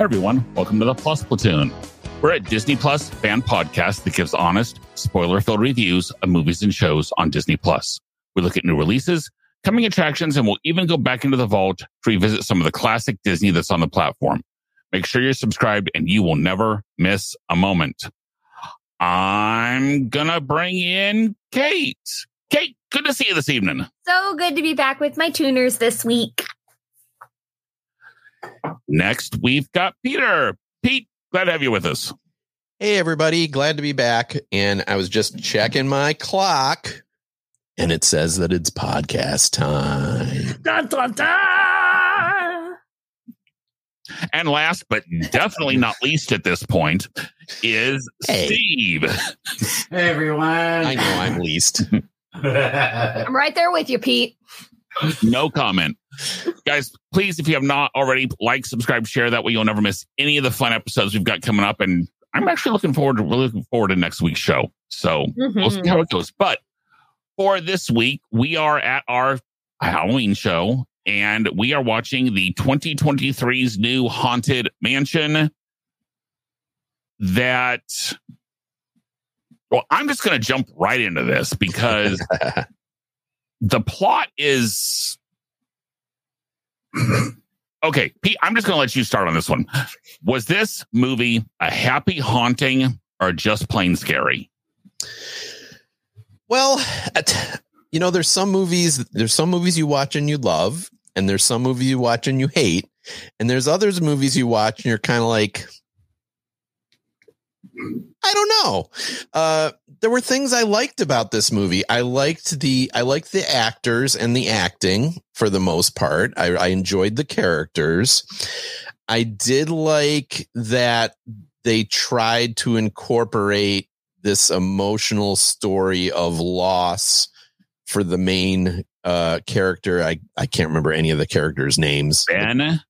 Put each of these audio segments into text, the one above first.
Everyone, welcome to the Plus Platoon. We're a Disney Plus fan podcast that gives honest, spoiler filled reviews of movies and shows on Disney Plus. We look at new releases, coming attractions, and we'll even go back into the vault to revisit some of the classic Disney that's on the platform. Make sure you're subscribed and you will never miss a moment. I'm gonna bring in Kate. Kate, good to see you this evening. So good to be back with my tuners this week. Next, we've got Peter. Pete, glad to have you with us. Hey, everybody. Glad to be back. And I was just checking my clock and it says that it's podcast time. Dun, dun, dun. And last but definitely not least at this point is Hey. Steve. Hey everyone. I know I'm least. I'm right there with you, Pete. No comment. Guys, please, if you have not already, like, subscribe, share. That way you'll never miss any of the fun episodes we've got coming up. And I'm actually looking forward to really looking forward to next week's show. So we'll see mm-hmm. how it goes. But for this week, we are at our Halloween show and we are watching the 2023's new Haunted Mansion. That, well, I'm just going to jump right into this because the plot is okay pete i'm just going to let you start on this one. Was this movie a happy haunting or just plain scary? Well, you know, there's some movies, there's some movies you watch and you love, and there's some movies you watch and you hate, and there's others movies you watch and you're kind of like, I don't know. Uh, there were things I liked about this movie. I liked the I liked the actors and the acting for the most part. I, I enjoyed the characters. I did like that they tried to incorporate this emotional story of loss for the main uh character. I I can't remember any of the characters' names ben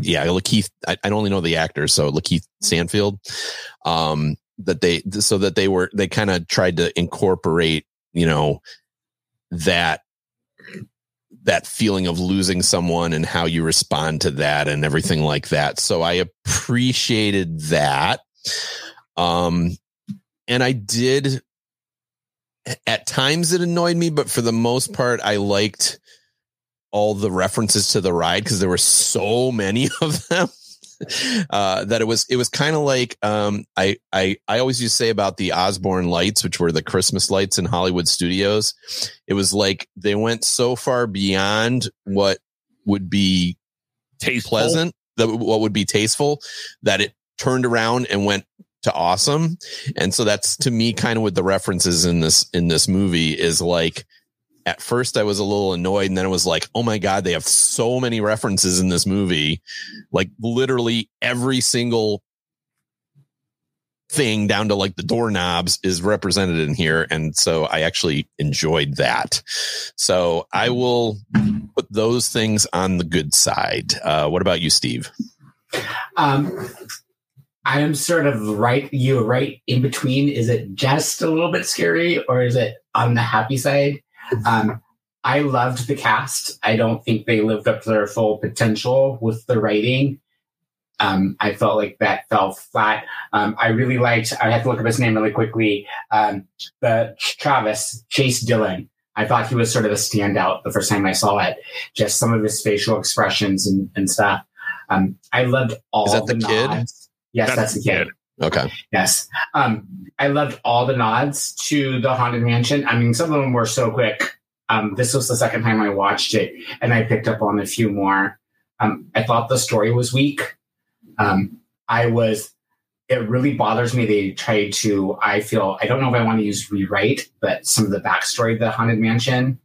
yeah, Lakeith. I, I don't only know the actor, so Lakeith Stanfield. Um, that they so that they were they kind of tried to incorporate, you know, that that feeling of losing someone and how you respond to that and everything like that. So I appreciated that. Um, and I did. At times it annoyed me, but for the most part, I liked all the references to the ride because there were so many of them uh, that it was it was kind of like um, I I I always used to say about the Osborne lights, which were the Christmas lights in Hollywood studios. It was like they went so far beyond what would be tasteful pleasant, that what would be tasteful, that it turned around and went to awesome. And so that's to me kind of what the references in this in this movie is like at first I was a little annoyed and then it was like, oh my God, they have so many references in this movie. Like literally every single thing down to like the doorknobs is represented in here. And so I actually enjoyed that. So I will put those things on the good side. Uh, what about you, Steve? Um, I am sort of right. You right in between. Is it just a little bit scary, or is it on the happy side? Um, I loved the cast. I don't think they lived up to their full potential with the writing. Um, I felt like that fell flat. Um, I really liked. I had to look up his name really quickly. Um, the Travis Chase Dillon. I thought he was sort of a standout the first time I saw it. Just some of his facial expressions and, and stuff. Um, I loved all Is that the, the kid? nods. Yes, that's, the kid. Okay. Yes. Um, I loved all the nods to the Haunted Mansion. I mean, some of them were so quick. Um, this was the second time I watched it, and I picked up on a few more. Um, I thought the story was weak. Um, I was. It really bothers me. They tried to. I feel. I don't know if I want to use rewrite, but some of the backstory of the Haunted Mansion,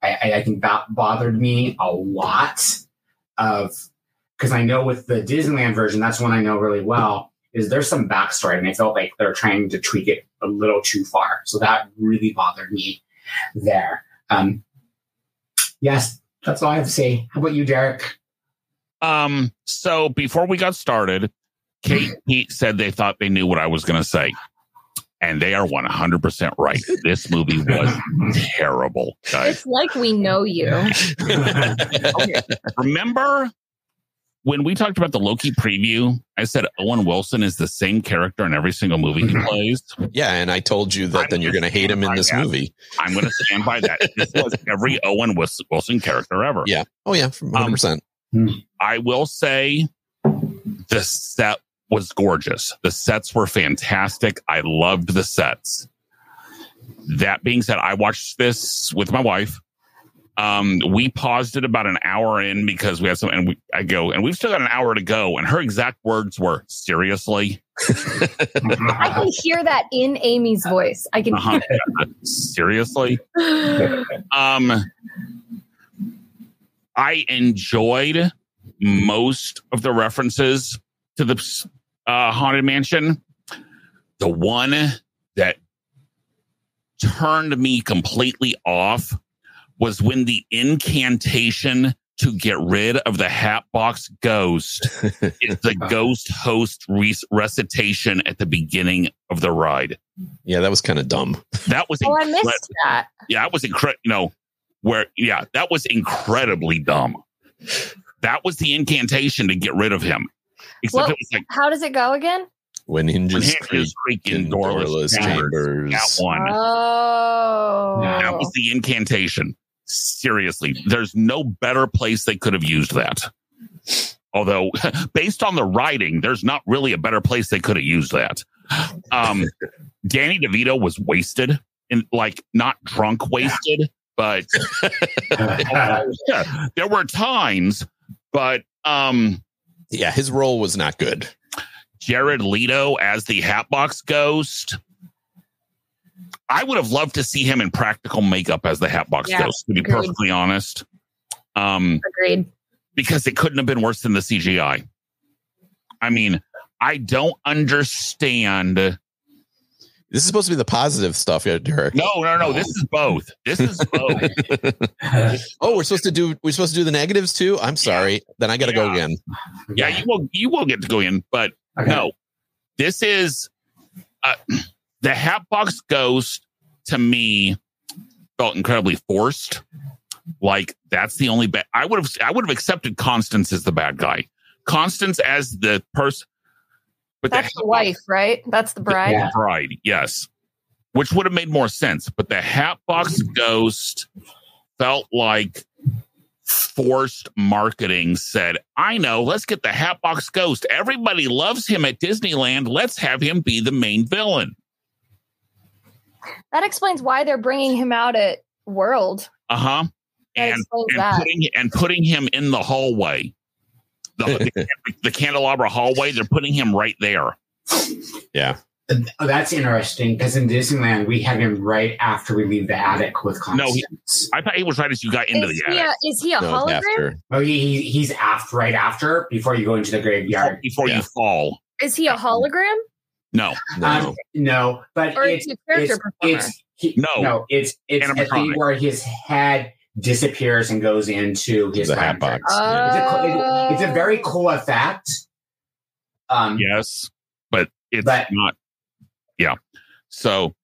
I, I, I think that bothered me a lot. Of because I know with the Disneyland version, that's one I know really well. Is there's some backstory, and I felt like they're trying to tweak it a little too far. So that really bothered me there. Um, yes, that's all I have to say. How about you, Derek? Um, so before we got started, Kate Pete said they thought they knew what I was going to say. And they are 100% right. This movie was terrible, guys. It's like we know you. Remember when we talked about the Loki preview? I said Owen Wilson is the same character in every single movie he mhm. plays. Yeah, and I told you that I'm then you're going to hate him in this Yeah. movie. I'm going to stand by that. This was every Owen Wilson character ever. Yeah. Oh yeah, um, 100%. I will say the set was gorgeous. The sets were fantastic. I loved the sets. That being said, I watched this with my wife. Um, we paused it about an hour in because we had some, and we, I go, and we've still got an hour to go. And her exact words were, seriously? I can hear that in Amy's voice. I can Uh-huh. hear seriously? Um, I enjoyed most of the references to the uh, haunted mansion. The one that turned me completely off was when the incantation to get rid of the Hatbox ghost is the uh. ghost host re- recitation at the beginning of the ride. Yeah, that was kind of dumb. That was oh, I missed that. yeah, that was incredible. You know, where yeah, that was incredibly dumb. That was the incantation to get rid of him. Except Well- it was like How does it go again? When hinges hinges creak creak in in doorless, doorless chambers. chambers. That one. Oh. That was the incantation. Seriously, there's no better place they could have used that. Although, based on the writing, there's not really a better place they could have used that. Um, Danny DeVito was wasted, and like not drunk wasted, but yeah, there were times. But um, Yeah, his role was not good. Jared Leto as the Hatbox Ghost. I would have loved to see him in practical makeup as the Hatbox Yeah, Ghost, to be agreed. perfectly honest. Um, Agreed. because it couldn't have been worse than the CGI. I mean, I don't understand. This is supposed to be the positive stuff, yeah, Derek. no, no. No. This is both. This is both. Oh, we're supposed to do we're supposed to do the negatives too. I'm sorry. Then I got to go again. yeah, you will. You will get to go in, but Okay. no. This is uh, the Hatbox Ghost. To me, felt incredibly forced. Like that's the only bad. I would have. I would have accepted Constance as the bad guy. Constance as the person. But That's the wife, right? That's the bride. Yeah. bride, yes, which would have made more sense. But the Hatbox Ghost felt like forced marketing. Said, "I know, let's get the Hatbox Ghost. Everybody loves him at Disneyland. Let's have him be the main villain." That explains why they're bringing him out at World. Uh huh. And and putting and putting him in the hallway, the, the, the candelabra hallway. They're putting him right there. Yeah. Oh, that's interesting because in Disneyland we have him right after we leave the attic with No, he- I thought he was right as you got into is, the he attic a, is he a No, hologram? after. oh, he, he- he's after right after before you go into the graveyard. before Yeah. you fall. Is he a hologram? No, No. Um, no, but Or it's is a character it's, it's he, No. no, it's it's a Animatronic. thing where his head disappears and goes into his The lantern. Hatbox. It's a, cool- it's a very Oh. cool effect. Um, yes, but it's But- not. Yeah. So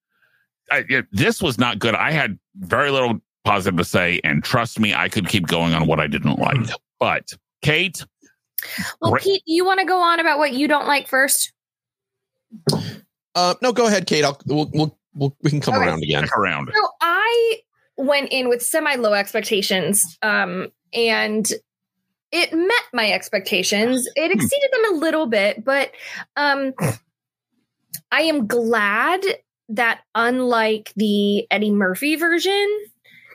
I, it, this was not good. I had very little positive to say, and trust me, I could keep going on what I didn't like. But Kate, Well, Pete, you want to go on about what you don't like first? Uh, no, go ahead, Kate. I'll we'll, we'll, we'll we can come Okay. around again. stick around. So I went in with semi low expectations, um, and it met my expectations. It Hmm. exceeded them a little bit, but um, I am glad that unlike the Eddie Murphy version,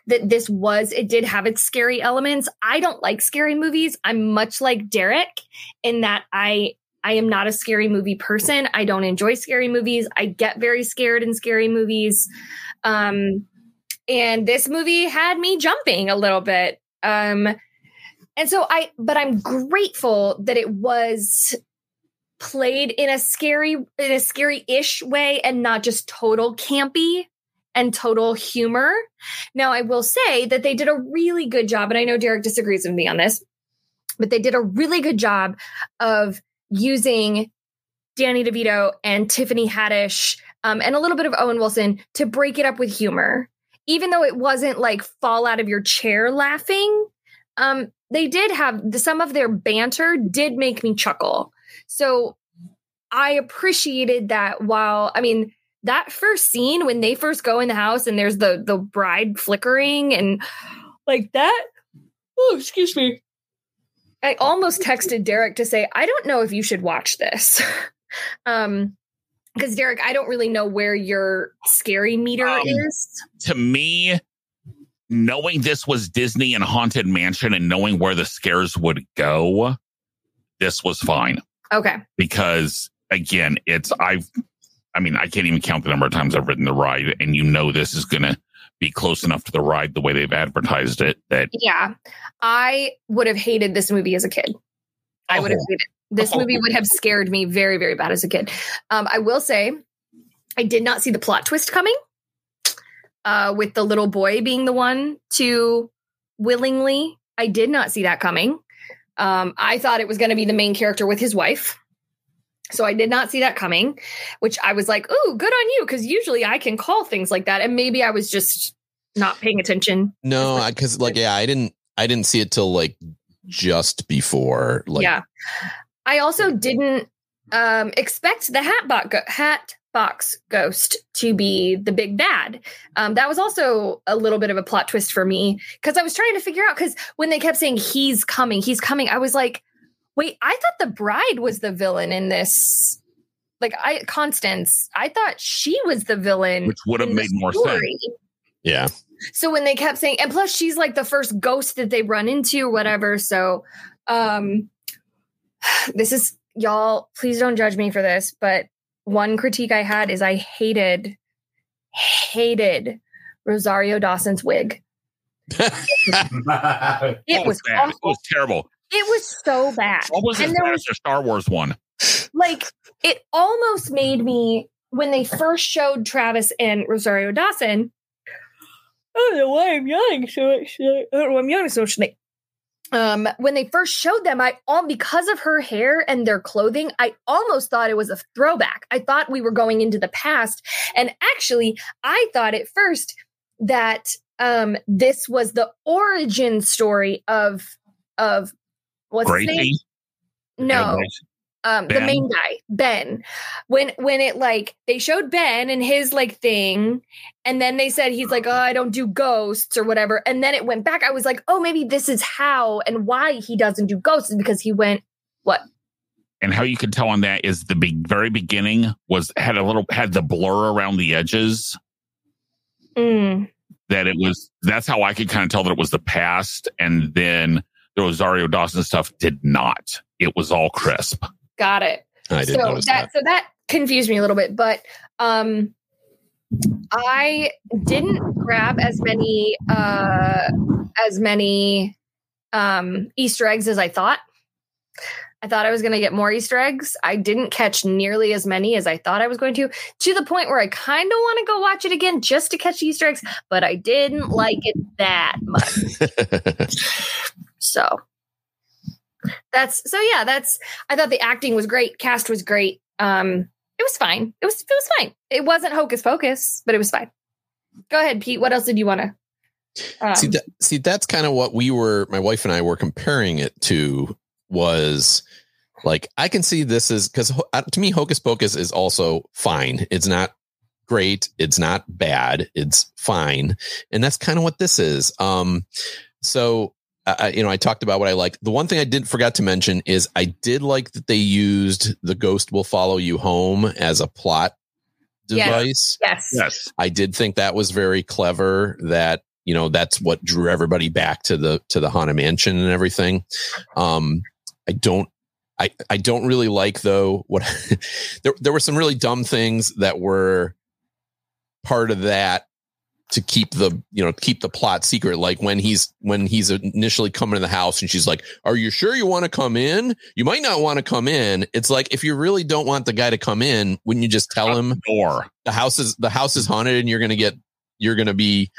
that this was it did have its scary elements. I don't like scary movies. I'm much like Derek in that I I am not a scary movie person. I don't enjoy scary movies. I get very scared in scary movies. Um, and this movie had me jumping a little bit. Um, and so I, but I'm grateful that it was played in a scary, in a scary ish way and not just total campy and total humor. Now, I will say that they did a really good job, and I know Derek disagrees with me on this, but they did a really good job of using Danny DeVito and Tiffany Haddish um, and a little bit of Owen Wilson to break it up with humor. Even though it wasn't like fall out of your chair laughing, um, they did have some of their banter did make me chuckle. So I appreciated that while, I mean, that first scene when they first go in the house and there's the the bride flickering and like that oh excuse me i almost texted derek to say i don't know if you should watch this. Um because derek i don't really know where your scary meter Um, is. To me, knowing this was Disney and Haunted Mansion and knowing where the scares would go, this was fine. Okay. Because again, it's I've I mean, I can't even count the number of times I've ridden the ride, and you know this is gonna be close enough to the ride the way they've advertised it that yeah. I would have hated this movie as a kid. I would have Oh. hated this movie would have scared me very very bad as a kid. Um i will say i did not see the plot twist coming uh with the little boy being the one to willingly i did not see that coming. Um i thought it was going to be the main character with his wife so I did not see that coming, which I was like, "Ooh, good on you," because usually I can call things like that, and maybe I was just not paying attention. No, because like yeah, I didn't I didn't see it till like just before like yeah. I also didn't um, expect the hat box, go- hat box ghost to be the big bad. Um, that was also a little bit of a plot twist for me because I was trying to figure out because when they kept saying he's coming, he's coming, I was like, wait, I thought the bride was the villain in this. Like I, Constance, I thought she was the villain, which would have made more sense. yeah. So when they kept saying, and plus she's like the first ghost that they run into or whatever. So, um, this is y'all, please don't judge me for this, but one critique I had is I hated, hated Rosario Dawson's wig. It was bad. It was terrible. It was so bad. Almost as And there bad was as Star Wars one. like it almost made me when they first showed Travis and Rosario Dawson. I don't know why I'm yawning so much. I don't know why I'm yawning so much. Um, when they first showed them, I all because of her hair and their clothing, I almost thought it was a throwback. I thought we were going into the past, and actually, I thought at first that um this was the origin story of of what's his name? No, um the main guy ben. When when it like they showed ben and his like thing and then they said he's like oh i don't do ghosts or whatever and then it went back. I was like oh maybe this is how and why he doesn't do ghosts is because he went what? And how you can tell on that is the very beginning was had a little had the blur around the edges. Mm, that it was that's how I could kind of tell that it was the past and then the Rosario Dawson stuff did not. It was all crisp. got it I didn't so notice that, that. so that confused me a little bit but um i didn't grab as many uh as many um easter eggs as i thought i thought i was going to get more easter eggs i didn't catch nearly as many as i thought i was going to to the point where i kind of want to go watch it again just to catch easter eggs but i didn't like it that much so that's so yeah, that's I thought the acting was great, cast was great. Um it was fine. It was it was fine. It wasn't hocus pocus, but it was fine. Go ahead, Pete. What else did you want to um, see that see that's kind of what we were my wife and I were comparing it to was like I can see this is because to me Hocus Pocus is also fine. It's not great. It's not bad. It's fine, and that's kind of what this is. Um, so I, you know, I talked about what I liked. The one thing I did forgot to mention is I did like that they used the ghost will follow you home as a plot Yes. device. yes. Yes. I did think that was very clever that, you know, that's what drew everybody back to the, to the Haunted Mansion and everything. Um, I don't, I, I don't really like though what there, there were some really dumb things that were part of that to keep the you know keep the plot secret. Like when he's when he's initially coming to the house and she's like are you sure you want to come in? You might not want to come in. It's like if you really don't want the guy to come in wouldn't you just tell him Or the house is the house is haunted and you're gonna get you're gonna be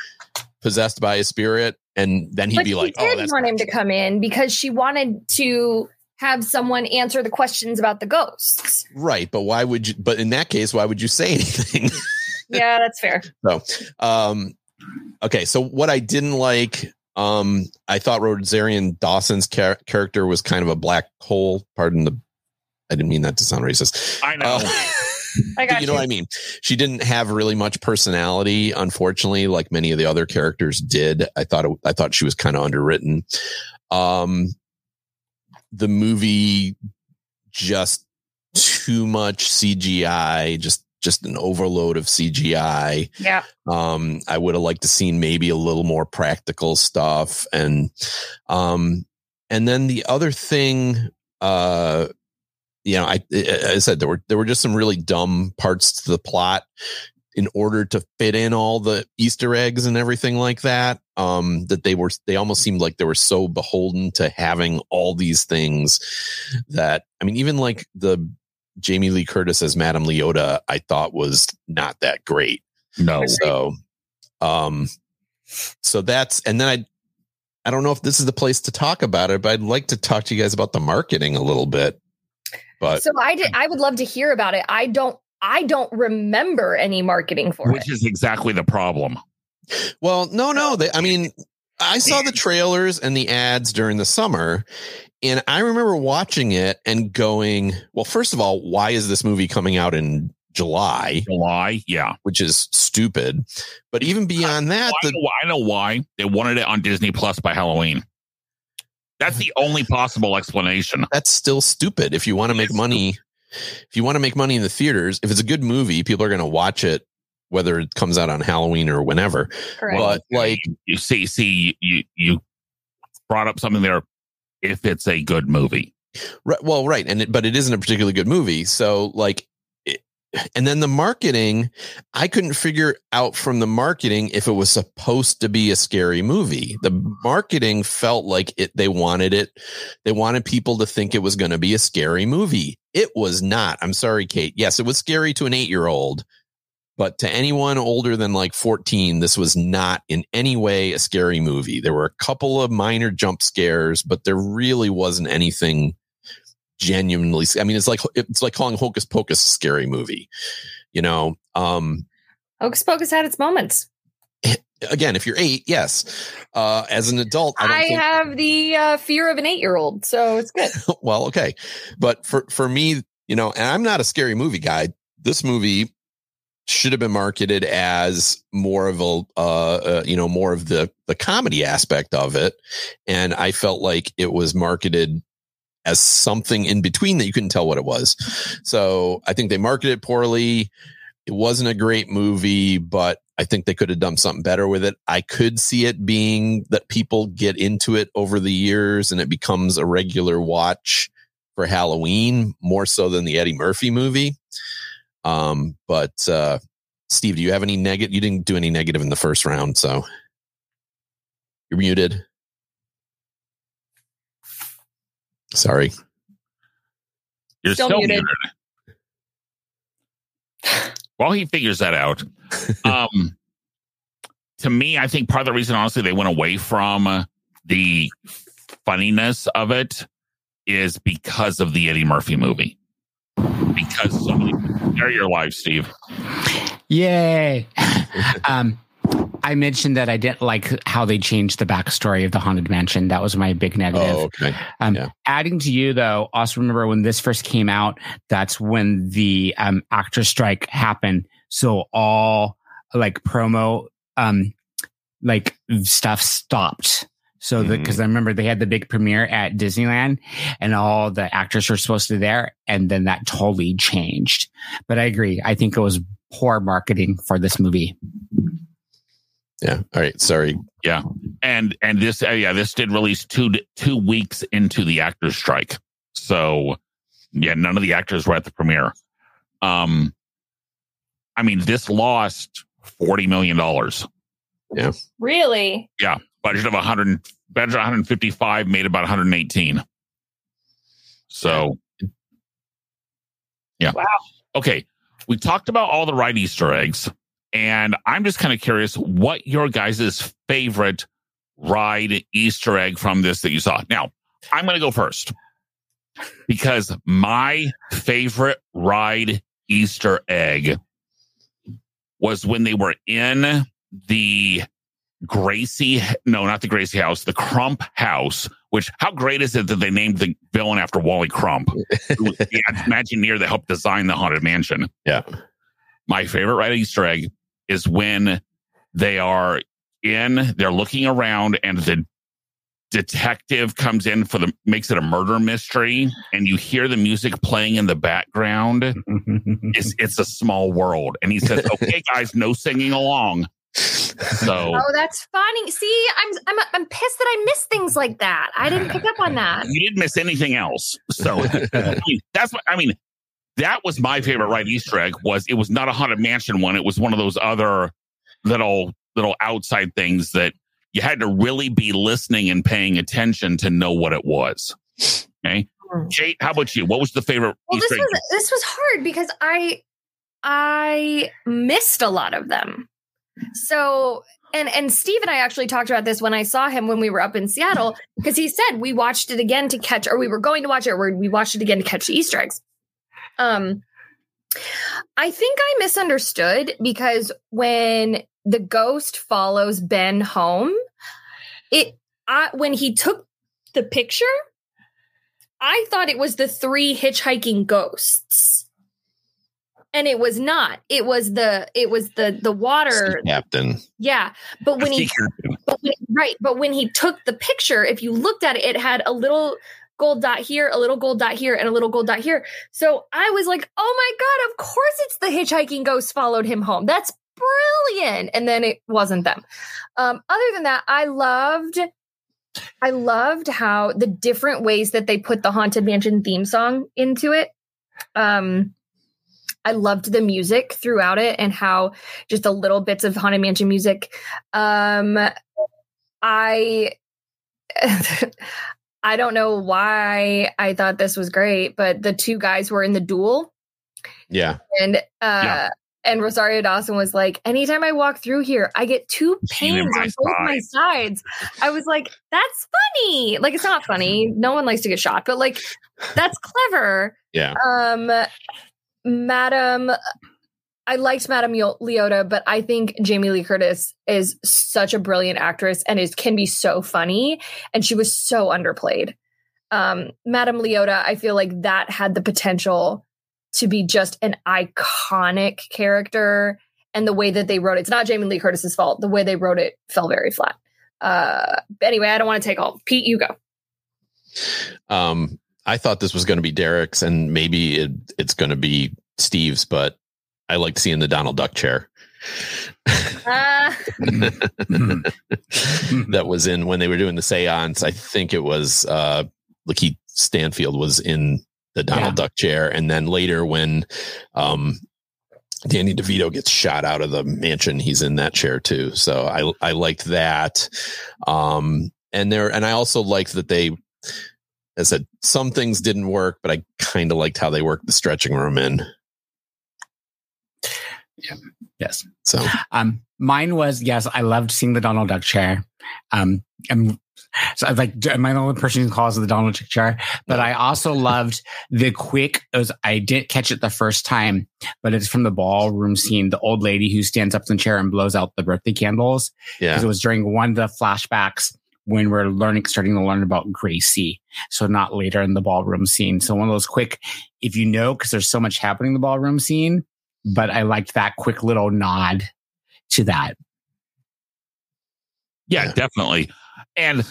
possessed by a spirit and then he'd but be she like oh did that's want him to come in because she wanted to have someone answer the questions about the ghosts. right but why would you but in that case why would you say anything yeah, that's fair. um okay so what i didn't like um i thought rosario dawson's char- character was kind of a black hole pardon the i didn't mean that to sound racist I know. Uh, I got you you. know what i mean she didn't have really much personality unfortunately like many of the other characters did i thought it, i thought she was kind of underwritten um the movie just too much cgi just just an overload of cgi yeah. um, I would have liked to seen maybe a little more practical stuff, and um, and then the other thing, uh, you know, I, I said there were there were just some really dumb parts to the plot in order to fit in all the Easter eggs and everything like that. Um, that they were they almost seemed like they were so beholden to having all these things that I mean, even like the Jamie Lee Curtis as Madame Leota, I thought was not that great. no. So, um, so that's, and then I, I don't know if this is the place to talk about it, but I'd like to talk to you guys about the marketing a little bit. But So I did I would love to hear about it. I don't I don't remember any marketing for it. Which is exactly the problem. well, no, no, they, I mean, I saw the trailers and the ads during the summer, and I remember watching it and going, well, first of all, why is this movie coming out in July, July, yeah. which is stupid. But even beyond that, I the, know, I know why they wanted it on Disney Plus by Halloween. That's the only possible explanation. that's still stupid. If you want to make money, if you want to make money in the theaters, if it's a good movie, people are going to watch it, whether it comes out on Halloween or whenever. Correct. But like, You see, see, you you brought up something there. If it's a good movie, right, well, right, and it, but it isn't a particularly good movie. So like, and then the marketing, I couldn't figure out from the marketing if it was supposed to be a scary movie. The marketing felt like it. They wanted it. They wanted people to think it was going to be a scary movie. It was not. I'm sorry, Kate. Yes, it was scary to an eight year old. But to anyone older than like 14, this was not in any way a scary movie. There were a couple of minor jump scares, but there really wasn't anything genuinely. I mean, it's like it's like calling Hocus Pocus a scary movie. You know, um, Hocus Pocus had its moments. again, if you're eight, yes. Uh, as an adult, I I, think. have the uh, fear of an eight year old, so it's good. well, okay, but for for me, you know, and I'm not a scary movie guy. This movie should have been marketed as more of a uh, uh you know more of the the comedy aspect of it. And i felt like it was marketed as something in between that you couldn't tell what it was. So i think they marketed it poorly. It wasn't a great movie but i think they could have done something better with it. I could see it being that people get into it over the years and it becomes a regular watch for halloween more so than the eddie murphy movie um, but uh, Steve, do you have any negative? You didn't do any negative in the first round, so you're muted. Sorry. you're Still still, muted. muted. While he figures that out, um, to me, I think part of the reason, honestly, they went away from the funniness of it is because of the Eddie Murphy movie. Because so many, share your life, Steve. Yay. um, I mentioned that I didn't like how they changed the backstory of the haunted mansion. That was my big negative. Oh, okay. Um, Yeah. Adding to you, though, also remember when this first came out, that's when the um, actor strike happened. So all like promo, um, like stuff stopped. So because I remember they had the big premiere at Disneyland, and all the actors were supposed to be there, and then that totally changed. But I agree. I think it was poor marketing for this movie. Yeah. All right. Sorry. Yeah. And and this uh, yeah this did release two two weeks into the actors strike so yeah none of the actors were at the premiere um i mean this lost 40 million dollars Yeah. Really? Budget of 100, budget 155, made about 118. So, yeah. Wow. Okay. We talked about all the right Easter eggs, and I'm just kind of curious what your guys' favorite ride Easter egg from this that you saw. Now, I'm going to go first because my favorite ride Easter egg was when they were in the Gracey, no, not the Gracey house, the Crump house, which how great is it that they named the villain after Rolly Crump, who was the Imagineer that helped design the Haunted Mansion? Yeah. My favorite ride Easter egg is when they are in, they're looking around and the detective comes in for the makes it a murder mystery and you hear the music playing in the background it's it's a small world and he says okay guys no singing along so Oh, that's funny. See, I'm I'm I'm pissed that I missed things like that. I didn't pick up on that. you didn't miss anything else so I mean, that's what i mean that was my favorite right easter egg was it was not a haunted mansion one it was one of those other little little outside things that you had to really be listening and paying attention to know what it was okay hmm. Kate, how about you? What was the favorite Well, this egg? was this was hard because I I missed a lot of them. So and and Steve and I actually talked about this when I saw him when we were up in Seattle because he said we watched it again to catch or we were going to watch it or we watched it again to catch the Easter eggs. Um I think I misunderstood because when the ghost follows Ben home, it I, when he took the picture, I thought it was the three hitchhiking ghosts. And it was not. It was the it was the the water. Captain. Yeah. But when he but when, right, but when he took the picture, if you looked at it, it had a little gold dot here, a little gold dot here, and a little gold dot here. So I was like, oh my God, of course it's the hitchhiking ghost followed him home. That's brilliant. And then it wasn't them. Um, other than that, I loved I loved how the different ways that they put the Haunted Mansion theme song into it. Um I loved the music throughout it and how just the little bits of Haunted Mansion music. Um I I don't know why I thought this was great, but the two guys were in the duel Yeah. and uh Yeah. and Rosario Dawson was like, anytime I walk through here, I get two pains on both my sides. I was like, that's funny. Like it's not funny. No one likes to get shot, but like that's clever. Yeah. Um Madam I liked Madame Yo- Leota, but I think Jamie Lee Curtis is such a brilliant actress and is can be so funny, and she was so underplayed. Um, Madame Leota, I feel like that had the potential to be just an iconic character, and the way that they wrote it, it's not Jamie Lee Curtis's fault. The way they wrote it fell very flat. Uh, anyway, I don't want to take all. Pete, you go. Um, I thought this was going to be Derek's, and maybe it, it's going to be Steve's, but I like seeing the Donald Duck chair Uh, that was in when they were doing the seance. I think it was uh, Lakeith Stanfield was in the Donald Yeah. Duck chair, and then later when um, Danny DeVito gets shot out of the mansion, he's in that chair too. So I I liked that. Um, and there, and I also liked that they. I said, some things didn't work, but I kind of liked how they worked the stretching room in. Yeah. Yes. So Um, mine was yes. I loved seeing the Donald Duck chair. Um, I'm so I'm like, am I the only person who calls it the Donald Duck chair? But I also loved the quick. It was I didn't catch it the first time, but it's from the ballroom scene. The old lady who stands up in the chair and blows out the birthday candles. yeah, It was during one of the flashbacks when we're learning, starting to learn about Gracey. So not later in the ballroom scene. So one of those quick, if you know, because there's so much happening in the ballroom scene. But I liked that quick little nod to that. Yeah, Yeah. definitely. And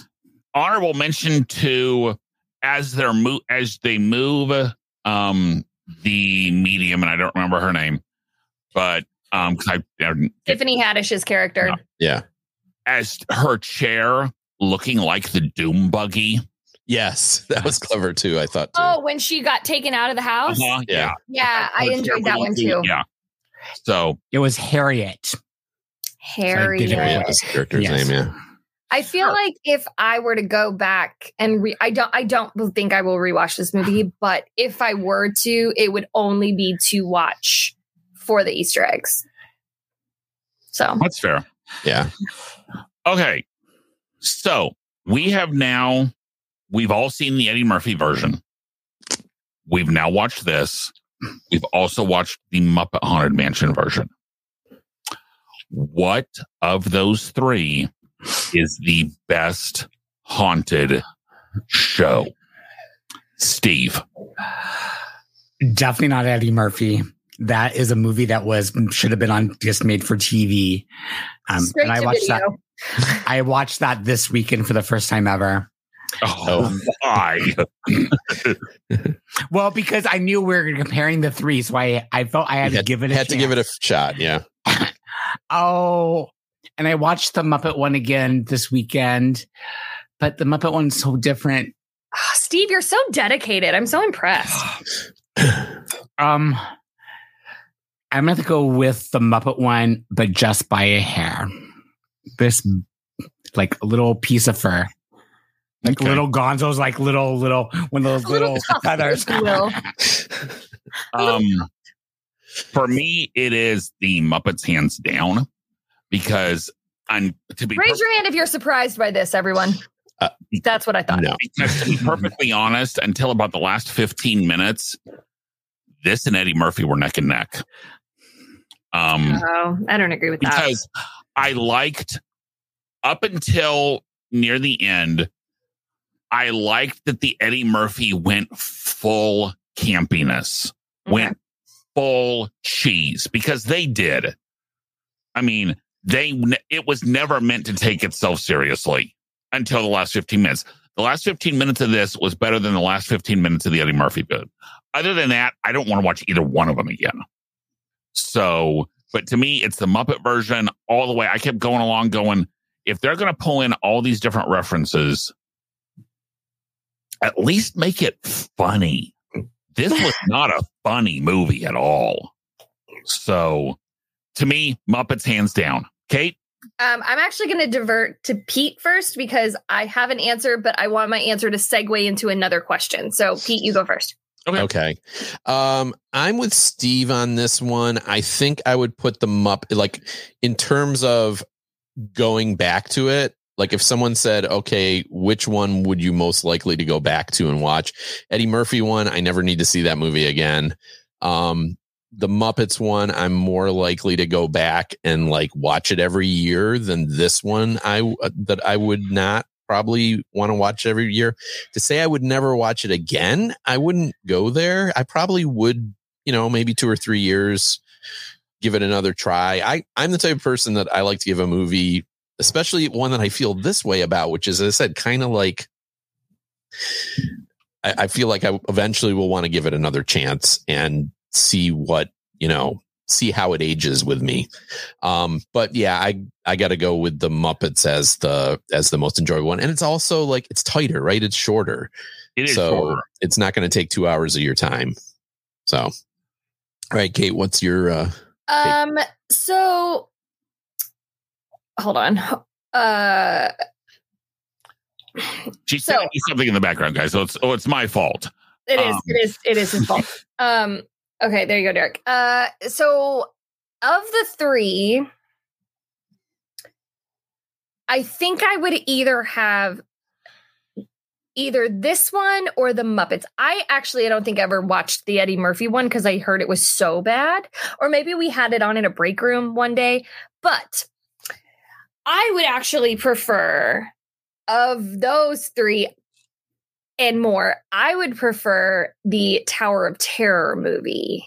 honorable mention to as they're move as they move um the medium and I don't remember her name, but um 'cause I, I Tiffany Haddish's character. Yeah. yeah, as her chair looking like the doom buggy. yes, that was clever too. I thought too. Oh, when she got taken out of the house. Uh-huh, Yeah. Yeah, I Her enjoyed that one too. Yeah. So It was Harriet. Harriet. didn't Harriet was character's Yes. name. Yeah. I feel like if I were to go back and re- I don't I don't think I will rewatch this movie, but if I were to, it would only be to watch for the Easter eggs. So That's fair. Yeah. Okay. So we have now, we've all seen the Eddie Murphy version. We've now watched this. We've also watched the Muppet Haunted Mansion version. What of those three is the best haunted show? Steve. Definitely not Eddie Murphy. That is a movie that was should have been on just made for TV. Um, and I watched video. that. I watched that this weekend for the first time ever. Oh, why? Well, because I knew we were comparing the three, so I I felt I had, You to give it a Had to give it a shot. Yeah. Oh, and I watched the Muppet one again this weekend, but the Muppet one's so different. Ah, Steve, you're so dedicated. I'm so impressed. Um, I'm going to go with the Muppet one, but just by a hair. This, like little piece of fur. Like Okay. little Gonzo's, like little, little, one of those little little feathers. if you will. Um, for me, it is the Muppets hands down because I'm to be Raise your hand if you're surprised by this, everyone. Uh, That's what I thought. no. because to be perfectly honest, until about the last 15 minutes, this and Eddie Murphy were neck and neck. Um, Oh, I don't agree with that. because I liked up until near the end, I liked that the Eddie Murphy went full campiness, went full cheese because they did. I mean, they it was never meant to take itself seriously until the last 15 minutes. The last 15 minutes of this was better than the last 15 minutes of the Eddie Murphy bit. Other than that, I don't want to watch either one of them again. So, but to me, it's the Muppet version all the way. I kept going along going, if they're going to pull in all these different references, at least make it funny. This was not a funny movie at all. So, to me, Muppets hands down. Kate, Um, I'm actually going to divert to Pete first because I have an answer, but I want my answer to segue into another question. So, Pete, you go first. Okay. Okay. Um, I'm with Steve on this one. I think I would put them up like in terms of going back to it. Like if someone said, okay, which one would you most likely to go back to and watch? Eddie Murphy one, I never need to see that movie again. Um, the Muppets one, I'm more likely to go back and like watch it every year than this one. I uh, that I would not probably want to watch every year. To say I would never watch it again, I wouldn't go there. I probably would, you know, maybe two or three years, give it another try. I I'm the type of person that I like to give a movie, especially one that I feel this way about, which is, as I said, kind of like. I, I feel like I eventually will want to give it another chance and see what you know see how it ages with me um but yeah i i gotta go with the muppets as the as the most enjoyable one and it's also like it's tighter right it's shorter it is so shorter. it's not going to take two hours of your time so all right kate what's your uh Um, so hold on. Uh, She's So- me something in the background, guys. So it's oh, it's my fault. It is. Um, it is. It is his fault. Um. Okay. There you go, Derek. Uh. So, of the three, I think I would either have either this one or the Muppets. I actually I don't think I ever watched the Eddie Murphy one because I heard it was so bad, or maybe we had it on in a break room one day. But I would actually prefer of those three and more, I would prefer the Tower of Terror movie.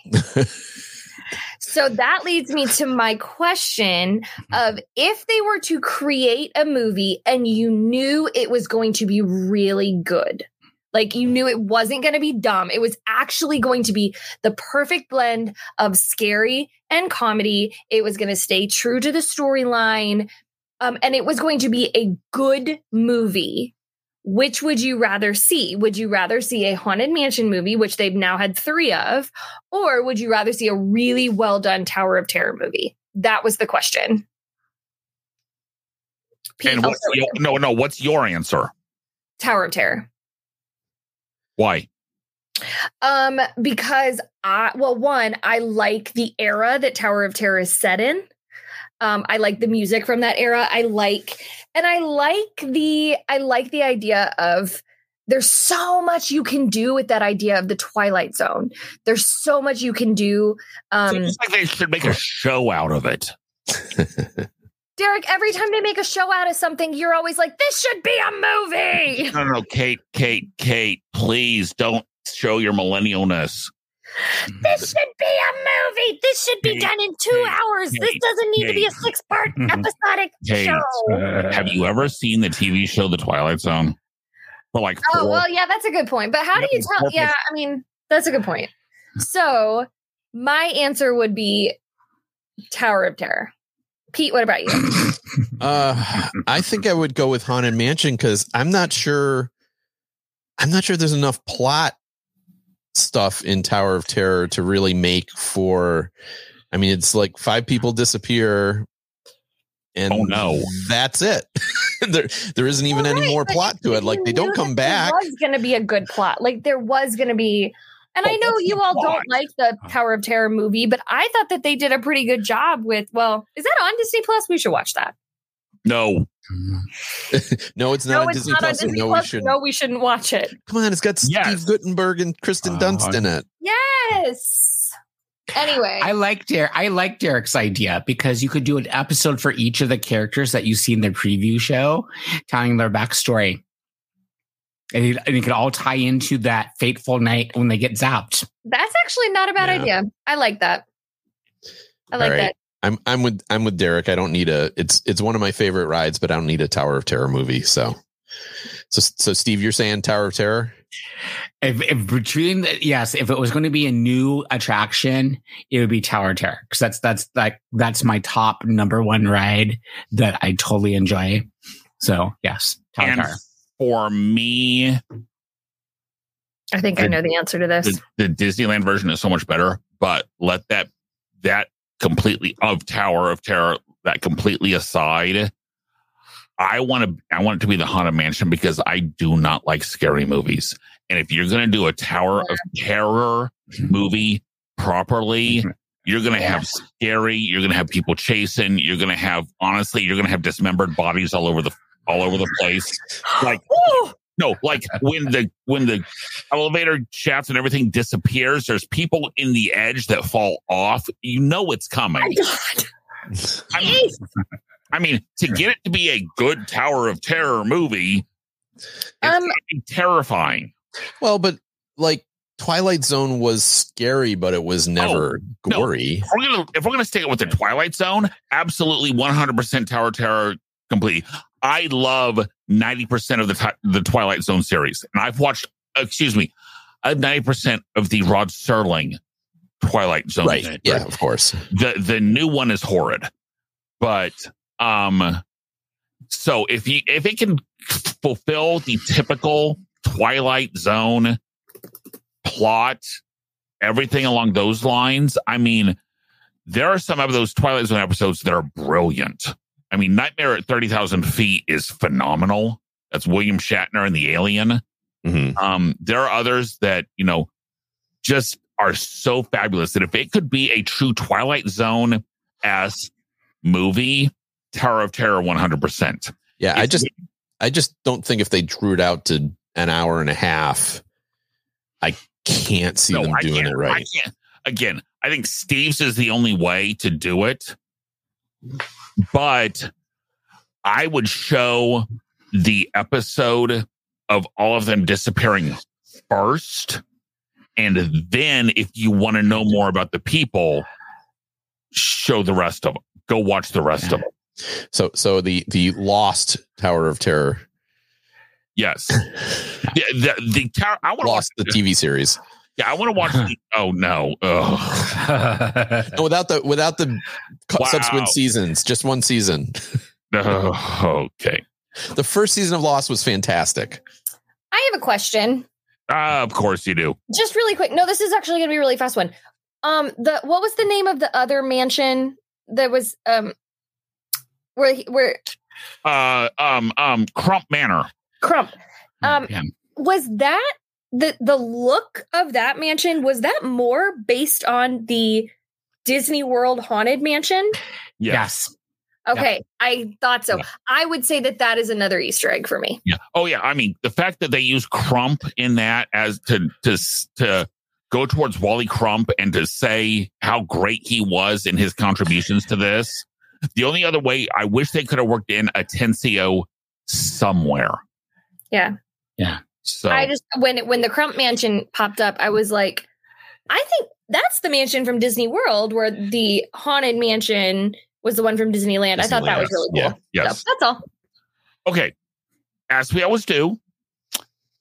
so that leads me to my question of if they were to create a movie and you knew it was going to be really good. Like you knew it wasn't going to be dumb. It was actually going to be the perfect blend of scary and comedy. It was going to stay true to the storyline. Um, and it was going to be a good movie which would you rather see? Would you rather see a Haunted Mansion movie, which they've now had three of, or would you rather see a really well done Tower of Terror movie? That was the question. Pete, and what's your, no, no, what's your answer? Tower of Terror. Why? Um, because I well, one, I like the era that Tower of Terror is set in. Um, I like the music from that era. I like and I like the I like the idea of there's so much you can do with that idea of the Twilight Zone. There's so much you can do. Um Seems like they should make a show out of it. Derek, every time they make a show out of something, you're always like, this should be a movie. No, no, no, Kate, Kate, Kate, please don't show your millennialness. This should be a movie. This should be Kate, done in two Kate, hours. this doesn't need to be a six part episodic Kate, show. Have you ever seen the TV show The Twilight Zone? For like Oh, four, well, yeah, that's a good point. But how do you tell? four- Yeah, I mean, that's a good point. So my answer would be Tower of Terror. Pete, what about you? Uh, I think I would go with Haunted Mansion because I'm not sure. I'm not sure there's enough plot stuff in Tower of Terror to really make for. I mean, it's like five people disappear, and Oh, no. that's it. there, there isn't even Well, any more plot to it. Like they don't come back. There was going to be a good plot. Like there was going to be. And But I oh, know you all plot? don't like the Tower of Terror movie, but I thought that they did a pretty good job with. Well, is that on Disney Plus? We should watch that. no, Mm. no, it's not no, on it's Disney not Plus. so Disney no, we Plus. shouldn't. No, we shouldn't watch it. Come on, it's got Yes. Steve Guttenberg and Kristen Oh, Dunst in it. Yes. Anyway, I like Derek. I like Derek's idea because you could do an episode for each of the characters that you see in the preview show, telling their backstory, and it, and it could all tie into that fateful night when they get zapped. that's actually not a bad Yeah. idea. I like that. I like All right. that. I'm I'm with I'm with Derek. I don't need a. It's it's one of my favorite rides, but I don't need a Tower of Terror movie. So, so so Steve, you're saying Tower of Terror? If, if between the, yes, if it was going to be a new attraction, it would be Tower of Terror because that's that's like that's my top number one ride that I totally enjoy. So yes, Tower of and Terror. for me, I think I know the answer to this. the, the Disneyland version is so much better. But let that that completely of Tower of Terror that completely aside. I want to I want it to be the Haunted Mansion because I do not like scary movies. And if you're going to do a Tower of Terror mm-hmm. movie properly, mm-hmm. you're going to Yeah. have scary. You're going to have people chasing. You're going to have honestly, you're going to have dismembered bodies all over the all over the place. Like Ooh, no, like when the when the elevator shafts and everything disappears, there's people in the edge that fall off. You know it's my coming. God. I mean, I mean, to get it to be a good Tower of Terror movie, it's Um, be terrifying. Well, but like Twilight Zone was scary, but it was never no. gory. If we're gonna if we're gonna stick with the Twilight Zone, absolutely 100 percent Tower of Terror complete. I love 90 percent of the the Twilight Zone series, and I've watched. Excuse me, I have 90 percent of the Rod Serling Twilight Zone. Right? Yeah, of course. the the new one is horrid but um so if you if it can fulfill the typical twilight zone plot everything along those lines i mean there are some of those twilight zone episodes that are brilliant i mean nightmare at 30000 feet is phenomenal that's william shatner and the alien Mhm. um, there are others that, you know, just are so fabulous that if it could be a true Twilight Zone s movie, Tower of Terror 100%. Yeah, I just I just don't think if they drew it out to an hour and a half, I can't see them I doing it I right. can't. Again, I think Steve's is the only way to do it. But I would show the episode of all of them disappearing first. And then, if you want to know more about the people, show the rest of them. Go watch the rest of them. So so the the Lost Tower of Terror, Yes. The, the, the tower, I want to watch Lost the TV series. Yeah, I want to watch. The, oh, no. Ugh. Without the without the Wow. subsequent seasons, just one season. Oh, okay. The first season of Lost was fantastic. I have a question. Uh, of course you do. Just really quick. No, this is actually going to be a really fast one. Um, the what was the name of the other mansion that was um where he- where Uh, um, um, Crump Manor. Crump. Um, Yeah. was that the the look of that mansion? Was that more based on the Disney World Haunted Mansion? Yes. Okay, I thought so. Yeah. I would say that that is another Easter egg for me. Yeah. Oh yeah. I mean, the fact that they use Crump in that as to to to go towards Rolly Crump and to say how great he was in his contributions to this. The only other way I wish they could have worked in Atencio somewhere. Yeah. Yeah. So I just when it, when the Crump Mansion popped up, I was like, I think that's the mansion from Disney World, where the Haunted Mansion was the one from Disneyland. I thought that was really cool. yeah. yes. So that's all. Okay. As we always do,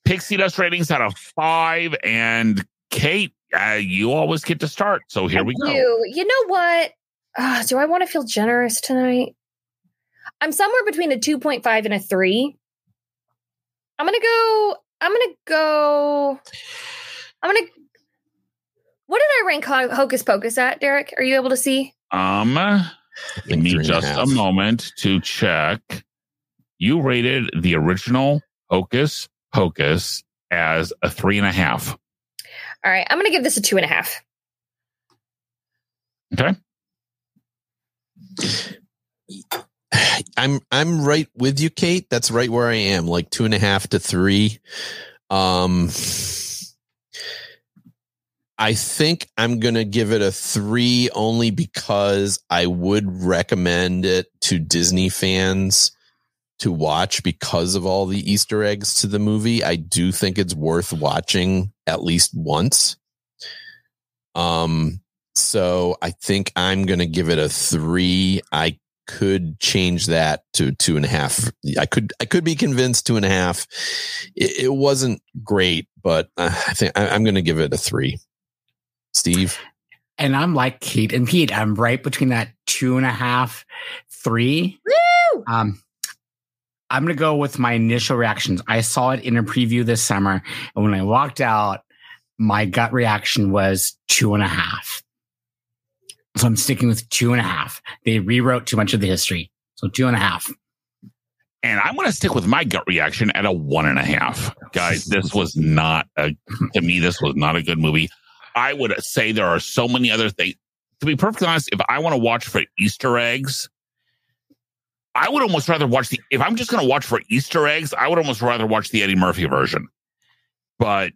Pixie Dust ratings out of five. And Kate, uh, you always get to start. So here I we go. do. You know what? Uh, do I want to feel generous tonight? I'm somewhere between a 2.5 and a 3. I'm going to go I'm going to go I'm going to What did I rank Ho- Hocus Pocus at, Derek? Are you able to see? Um, I give me just half. a moment to check. You rated the original Hocus Pocus as a three and a half. All right, I'm going to give this a two and a half. Okay. I'm I'm right with you, Kate. That's right where I am, like two and a half to three. Um, I think I'm gonna give it a three only because I would recommend it to Disney fans to watch because of all the Easter eggs to the movie. I do think it's worth watching at least once. Um, so I think I'm gonna give it a three. I could change that to two and a half. I could I could be convinced two and a half. It, it wasn't great, but uh, I think I, I'm going to give it a three. Steve, And I'm like Kate and Pete. I'm right between that two and a half, three. Woo! Um, I'm gonna go with my initial reactions. I saw it in a preview this summer, and when I walked out, my gut reaction was two and a half. So I'm sticking with two and a half. They rewrote too much of the history, so two and a half. And I'm going to stick with my gut reaction at a one and a half. Guys, this was not a, to me, this was not a good movie. I would say there are so many other things. To be perfectly honest, if I want to watch for Easter eggs, I would almost rather watch the, if I'm just going to watch for Easter eggs, I would almost rather watch the Eddie Murphy version. But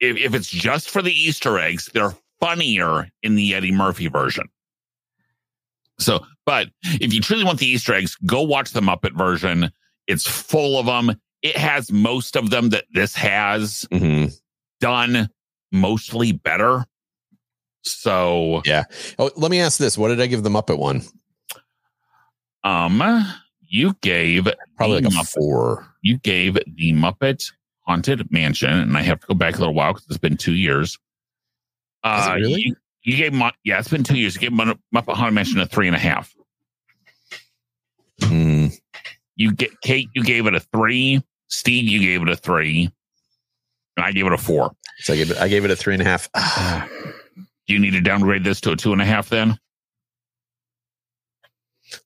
if, if it's just for the Easter eggs, they're funnier in the Eddie Murphy version. So, but if you truly want the Easter eggs, go watch the Muppet version. It's full of them. It has most of them that this has Mhm. done mostly better. So, yeah. oh, let me ask this: What did I give the Muppet one? um, you gave Probably like a Muppet, four. you gave the Muppet Haunted Mansion, and I have to go back a little while because it's been two years. Uh, really? You, you gave Mu- yeah, it's been two years. You gave Mu- Muppet Haunted Mansion a three and a half. Hmm. You get Kate, you gave it a three. Steve, you gave it a three. And I gave it a four. So I gave it, I gave it a three and a half. Do you need to downgrade this to a two and a half then?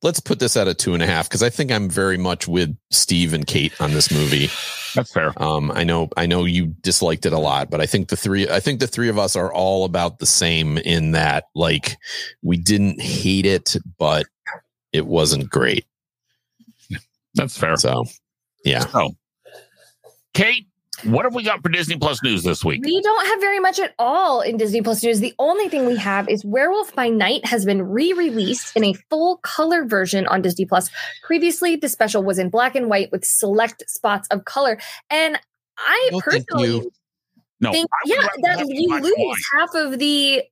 Let's put this at a two and a half because I think I'm very much with Steve and Kate on this movie. That's fair. Um, I know, I know you disliked it a lot, but I think the three, I think the three of us are all about the same in that, like, we didn't hate it, but it wasn't great. That's fair. So, yeah, So, Kate, what have we got for Disney Plus news this week? We don't have very much at all in Disney Plus news. The only thing we have is Werewolf by Night has been re-released in a full color version on Disney Plus. Previously, the special was in black and white with select spots of color, and I No, personally you. No, think, I yeah, that you lose white. half of the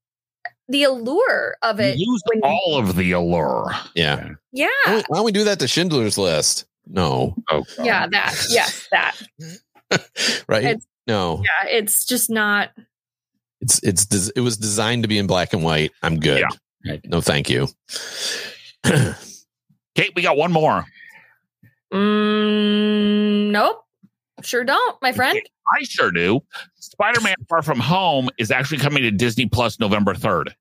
the allure of it. You lose when- all of the allure. yeah. Yeah, Why don't we- why don't we do that to Schindler's List? No, Oh, God. yeah, that, yes, that. right? It's- no, Yeah, it's just not. it's it's it was designed to be in black and white. I'm good. Yeah. Right. No, thank you. Kate, we got one more. Mm, nope, sure don't, my friend. I sure do. Spider Man Far From Home is actually coming to Disney Plus November 3rd.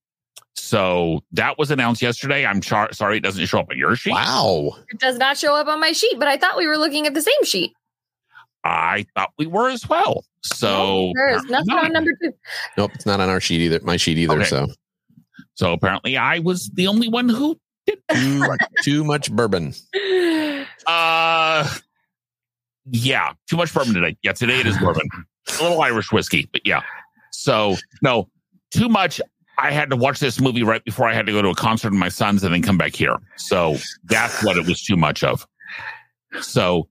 So that was announced yesterday. I'm char- sorry it doesn't show up on your sheet. Wow. It does not show up on my sheet, but I thought we were looking at the same sheet. I thought we were as well. So there is nothing apparently on number two. Nope, it's not on our sheet either. My sheet either. Okay. So So apparently I was the only one who did. too, too much bourbon. Uh, yeah, too much bourbon today. Yeah, today it is bourbon. A little Irish whiskey, but yeah. So no, too much. I had to watch this movie right before I had to go to a concert with my sons and then come back here. So that's what it was too much of. So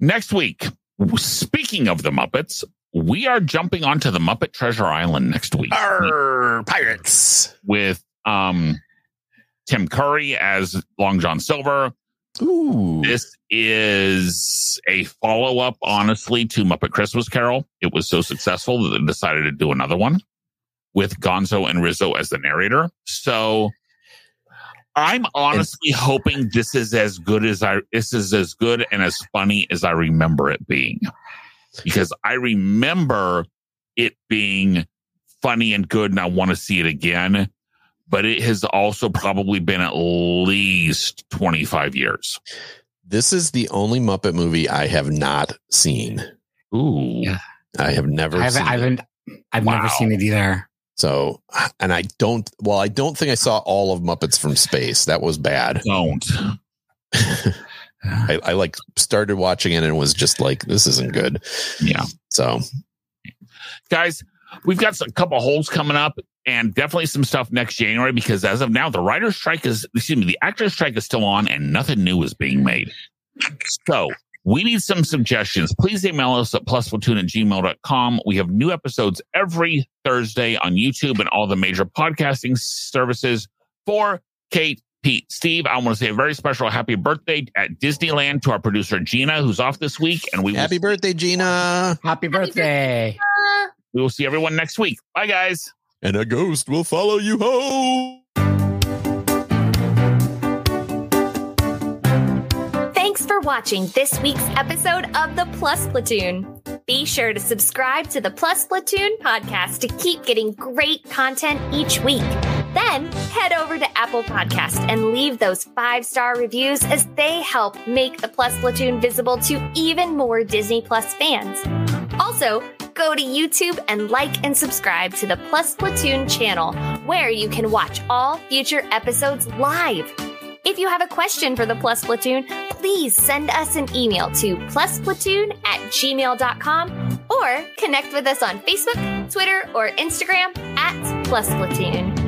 next week, speaking of the Muppets, we are jumping onto the Muppet Treasure Island next week Arr, pirates. with um Tim Curry as Long John Silver, Ooh. This is a follow up, honestly, to Muppet Christmas Carol. It was so successful that they decided to do another one with Gonzo and Rizzo as the narrator. So I'm honestly hoping this is as good as I this is as good and as funny as I remember it being. Because I remember it being funny and good and I want to see it again. But it has also probably been at least 25 years. This is the only Muppet movie I have not seen. Ooh. Yeah. I have never I haven't, seen I haven't I've never seen it either. So, and I don't, well, I don't think I saw all of Muppets from Space. That was bad. Don't. I, I like started watching it and was just like, this isn't good. Yeah. So, Guys, we've got a couple holes coming up and definitely some stuff next January because as of now, the writer's strike is, excuse me, the actor's strike is still on and nothing new is being made. So we need some suggestions. Please email us at plusplatoon at gmail.com. We have new episodes every Thursday on YouTube and all the major podcasting services for Kate, Pete, Steve. I want to say a very special happy birthday at Disneyland to our producer Gina, who's off this week, and we will, happy birthday, Gina. Happy birthday. Uh, we will see everyone next week. Bye, guys. And a ghost will follow you home. Watching this week's episode of the Plus Platoon. Be sure to subscribe to the Plus Platoon podcast to keep getting great content each week. Then head over to Apple Podcast and leave those five star reviews as they help make the Plus Platoon visible to even more Disney Plus fans. Also, go to YouTube and like and subscribe to the Plus Platoon channel, where you can watch all future episodes live. If you have a question for the Plus Platoon, please send us an email to plusplatoon at gmail.com or connect with us on Facebook, Twitter, or Instagram at Plus Platoon.